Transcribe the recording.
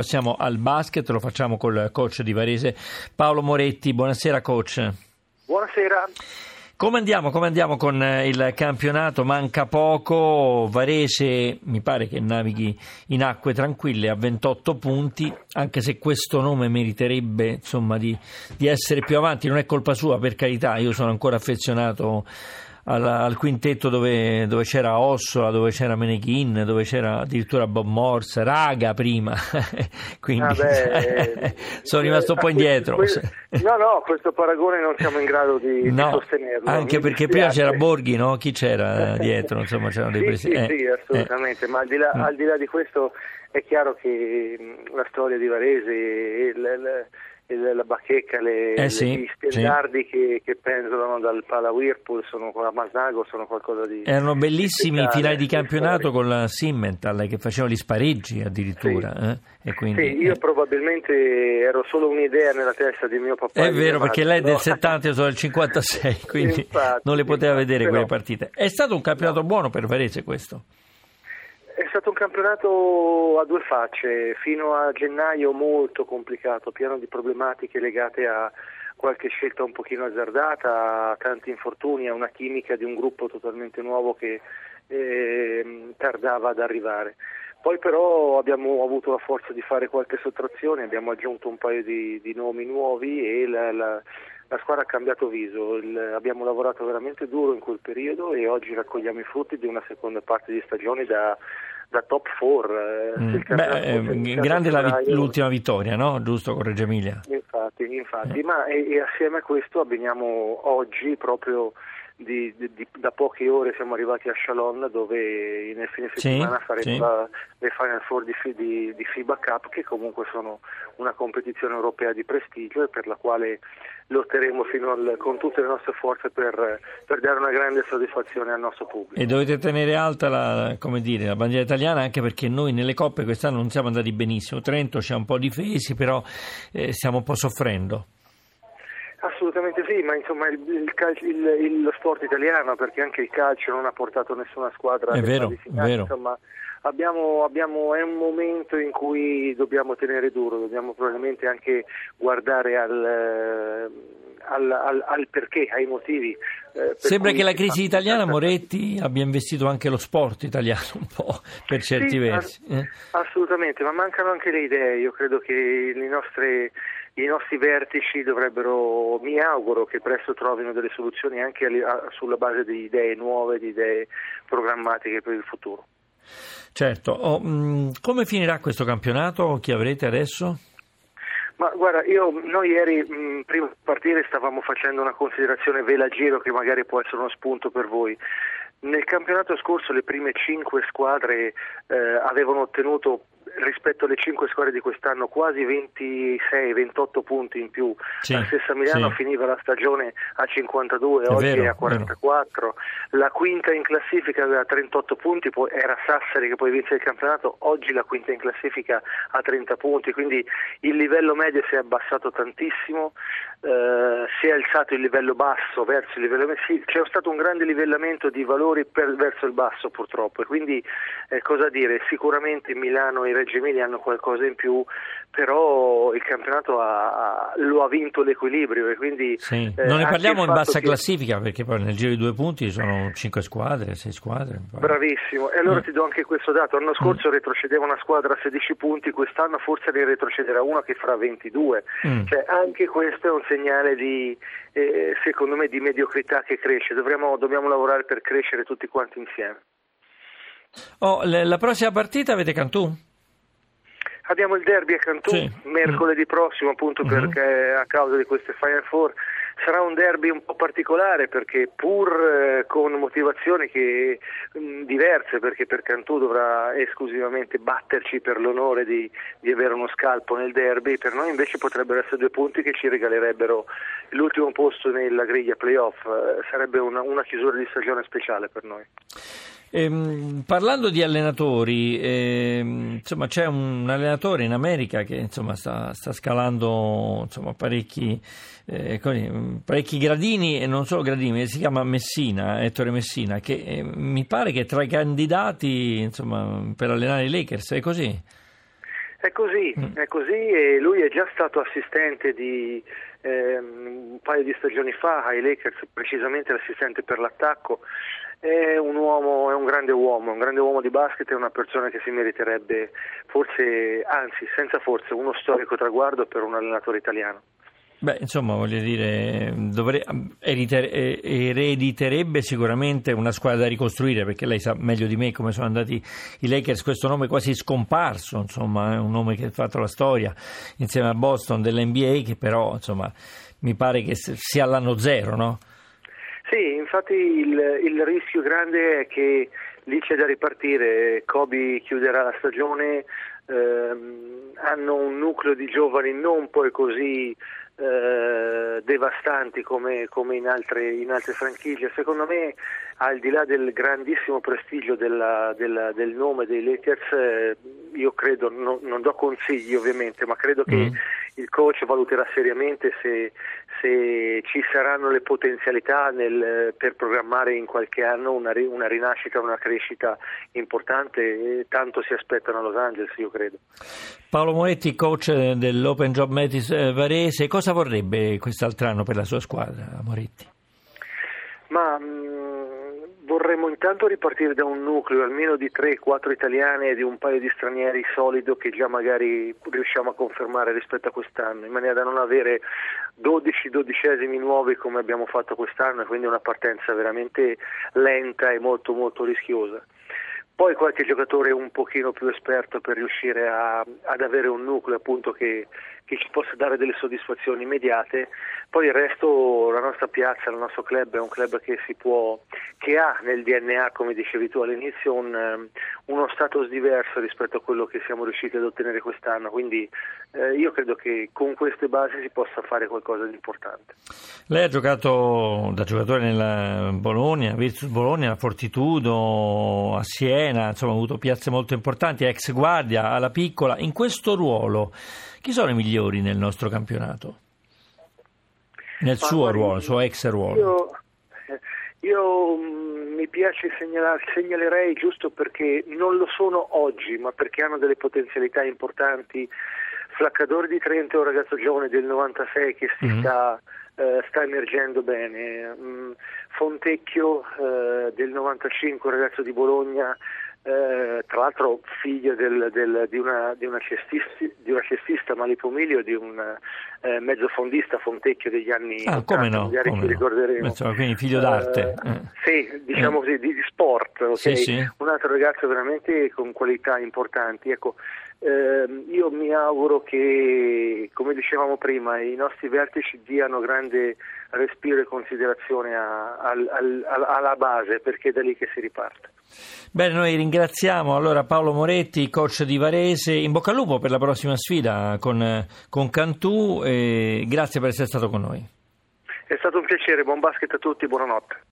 Passiamo al basket, lo facciamo col coach di Varese Paolo Moretti. Buonasera coach. Buonasera. Come andiamo, come andiamo con eh, il campionato? Manca poco, Varese mi pare che navighi in acque tranquille a 28 punti, anche se questo nome meriterebbe insomma, di, di essere più avanti, non è colpa sua per carità, io sono ancora affezionato al, al quintetto dove, dove, c'era Ossola, dove c'era Meneghin, dove c'era addirittura Bob Morse, Raga prima, quindi ah beh, sono rimasto un po' indietro. Questo, no, no, questo paragone non siamo in grado di, no, di sostenerlo. Anche perché prima c'era Borghi, no? Chi c'era dietro? Insomma, c'erano dei sì, presidenti. Sì, eh, sì, assolutamente, eh. ma al di, là, mm. al di, là, di questo è chiaro che la storia di Varese... Il, il, la bacheca, le, eh sì, gli stendardi sì. che, che, pendolano dal Pala Whirlpool, sono con la Masnago, sono qualcosa di... Erano bellissimi i finali di campionato con la Simmental che facevano gli spareggi addirittura. Sì. Eh? Quindi, sì, io eh. probabilmente ero solo un'idea nella testa di mio papà. È vero, perché lei è del 70 e sono del 56, quindi infatti, non le poteva vedere però... quelle partite. È stato un campionato no. buono per Varese questo? È stato un campionato a due facce, fino a gennaio molto complicato, pieno di problematiche legate a qualche scelta un pochino azzardata, a tanti infortuni, a una chimica di un gruppo totalmente nuovo che eh, tardava ad arrivare. Poi però abbiamo avuto la forza di fare qualche sottrazione, abbiamo aggiunto un paio di, di nomi nuovi e la, la, la, squadra ha cambiato viso, Il, abbiamo lavorato veramente duro in quel periodo e oggi raccogliamo i frutti di una seconda parte di stagione da, da top 4. Eh, mm. Eh, grande la, l'ultima vittoria, no? Giusto con Reggio Emilia. Infatti, infatti. Eh. ma e, e assieme a questo abbiniamo oggi proprio di, di, di, da poche ore siamo arrivati a Chalon dove nel fine settimana sì, faremo sì. La, le Final Four di, FIBA Cup che comunque sono una competizione europea di prestigio e per la quale lotteremo al, con tutte le nostre forze per, per, dare una grande soddisfazione al nostro pubblico. E dovete tenere alta la, dire, la bandiera italiana anche perché noi nelle coppe quest'anno non siamo andati benissimo, Trento ci ha un po' difesi però eh, stiamo un po' soffrendo. Assolutamente sì, ma insomma il, il, il, il, lo sport italiano, perché anche il calcio non ha portato nessuna squadra è vero, finali, è vero. Insomma, abbiamo, abbiamo, è un momento in cui dobbiamo tenere duro, dobbiamo probabilmente anche guardare al, eh, al, al, al perché, ai motivi. Eh, Sembra che la crisi italiana, Moretti, abbia investito anche lo sport italiano un po' per certi sì, versi. Eh? Assolutamente, ma mancano anche le idee. Io credo che le nostre i nostri vertici dovrebbero, mi auguro che presto trovino delle soluzioni anche sulla base di idee nuove, di idee programmatiche per il futuro. Certo, oh, mm, come finirà questo campionato? Chi avrete adesso? Ma guarda, io, noi ieri mh, mm, prima di partire stavamo facendo una considerazione vela giro che magari può essere uno spunto per voi. Nel campionato scorso le prime cinque squadre eh, avevano ottenuto rispetto alle cinque squadre di quest'anno quasi 26-28 punti in più. Sì, la stessa Milano sì. finiva la stagione a 52, è oggi vero, è a 44. Vero. La quinta in classifica aveva 38 punti, poi era Sassari che poi vinse il campionato, oggi la quinta in classifica ha 30 punti, quindi il livello medio si è abbassato tantissimo, eh, si è alzato il livello basso verso il livello medio, sì, c'è stato un grande livellamento di valori per, verso il basso purtroppo e quindi eh, cosa dire, sicuramente Milano e Reggio Emilia hanno qualcosa in più, però il campionato ha, lo ha vinto l'equilibrio e quindi... Sì. Eh, non ne parliamo in bassa che... classifica perché poi nel giro di due punti sono cinque squadre, sei squadre. Bravissimo, e allora mm. ti do anche questo dato, l'anno scorso mm. retrocedeva una squadra a 16 punti, quest'anno forse ne retrocederà una che farà 22, mm. cioè anche questo è un segnale di, eh, secondo me, di mediocrità che cresce, Dovremmo, dobbiamo lavorare per crescere tutti quanti insieme. Oh, la prossima partita avete Cantù? Abbiamo il derby a Cantù sì. mercoledì prossimo appunto uh-huh. perché a causa di queste Final Four sarà un derby un po' particolare perché pur eh, con motivazioni che, mh, mm, diverse perché per Cantù dovrà esclusivamente batterci per l'onore di, di, avere uno scalpo nel derby, per noi invece potrebbero essere due punti che ci regalerebbero l'ultimo posto nella griglia playoff, eh, sarebbe una, una chiusura di stagione speciale per noi. Ehm, parlando di allenatori, ehm, insomma, c'è un allenatore in America che insomma, sta, sta, scalando insomma, parecchi, eh, parecchi, gradini e non solo gradini, si chiama Messina, Ettore Messina, che eh, mi pare che tra i candidati insomma, per allenare i Lakers è così. È così, mm. è così e lui è già stato assistente di eh, un paio di stagioni fa ai Lakers, precisamente l'assistente per l'attacco. È un uomo, è un grande uomo, un grande uomo di basket, è una persona che si meriterebbe forse, anzi senza forse, uno storico traguardo per un allenatore italiano. Beh, insomma, voglio dire, dovre- erediterebbe sicuramente una squadra da ricostruire, perché lei sa meglio di me come sono andati i Lakers, questo nome quasi scomparso, insomma, è un nome che ha fatto la storia insieme a Boston dell'NBA, che però, insomma, mi pare che sia all'anno zero, no? Infatti il, il rischio grande è che lì c'è da ripartire, Kobe chiuderà la stagione, ehm, hanno un nucleo di giovani non poi così eh, devastanti come, come in, altre, in, altre, franchigie. Secondo me, al di là del grandissimo prestigio della, della, del nome dei Lakers, eh, io credo, no, non do consigli ovviamente, ma credo che mm. Il coach valuterà seriamente se, se ci saranno le potenzialità nel, per programmare in qualche anno una, una rinascita, una crescita importante. tanto si aspettano a Los Angeles, io credo. Paolo Moretti, coach dell'Open Job Metis eh, Varese, cosa vorrebbe quest'altro anno per la sua squadra, Moretti? Ma mm, vorremmo intanto ripartire da un nucleo almeno di 3-4 italiane e di un paio di stranieri solido che già magari riusciamo a confermare rispetto a quest'anno, in maniera da non avere 12 dodicesimi nuovi come abbiamo fatto quest'anno quindi una partenza veramente lenta e molto molto rischiosa. Poi qualche giocatore un pochino più esperto per riuscire a, ad avere un nucleo appunto che, che, ci possa dare delle soddisfazioni immediate, poi il resto, la nostra piazza, il nostro club è un club che, può, che ha nel DNA, come dicevi tu all'inizio, un, uno status diverso rispetto a quello che siamo riusciti ad ottenere quest'anno, quindi eh, io credo che con queste basi si possa fare qualcosa di importante. Lei ha giocato da giocatore nella Bologna, Virtus Bologna, Fortitudo, a Siena, insomma ha avuto piazze molto importanti, ex guardia, alla piccola. In questo ruolo, chi sono i migliori nel nostro campionato? Nel Ma suo ruolo, il suo ex ruolo? Io, io mm, mi piace segnalare, segnalerei giusto perché non lo sono oggi, ma perché hanno delle potenzialità importanti. Flaccadori di Trento è un ragazzo giovane del 96 che si mm-hmm. sta eh, sta emergendo bene. Mm, Fontecchio eh, del 95, ragazzo di Bologna, eh, tra l'altro figlio del, del, di, una, di, una di, una, cestista Malipo Milio, di un eh, mezzofondista Fontecchio degli anni ah, 80, come no, magari ci ricorderemo. Insomma, quindi figlio d'arte. Eh, sì, diciamo così, di, sport, okay? sì, sì. un altro ragazzo veramente con qualità importanti. Ecco, eh, io mi auguro che, come dicevamo prima, i nostri vertici diano grande respiro e considerazione a, a, a, alla base, perché è da lì che si riparte. Bene, noi ringraziamo allora Paolo Moretti, coach di Varese, in bocca al lupo per la prossima sfida con, con Cantù e grazie per essere stato con noi. È stato un piacere, buon basket a tutti, buonanotte.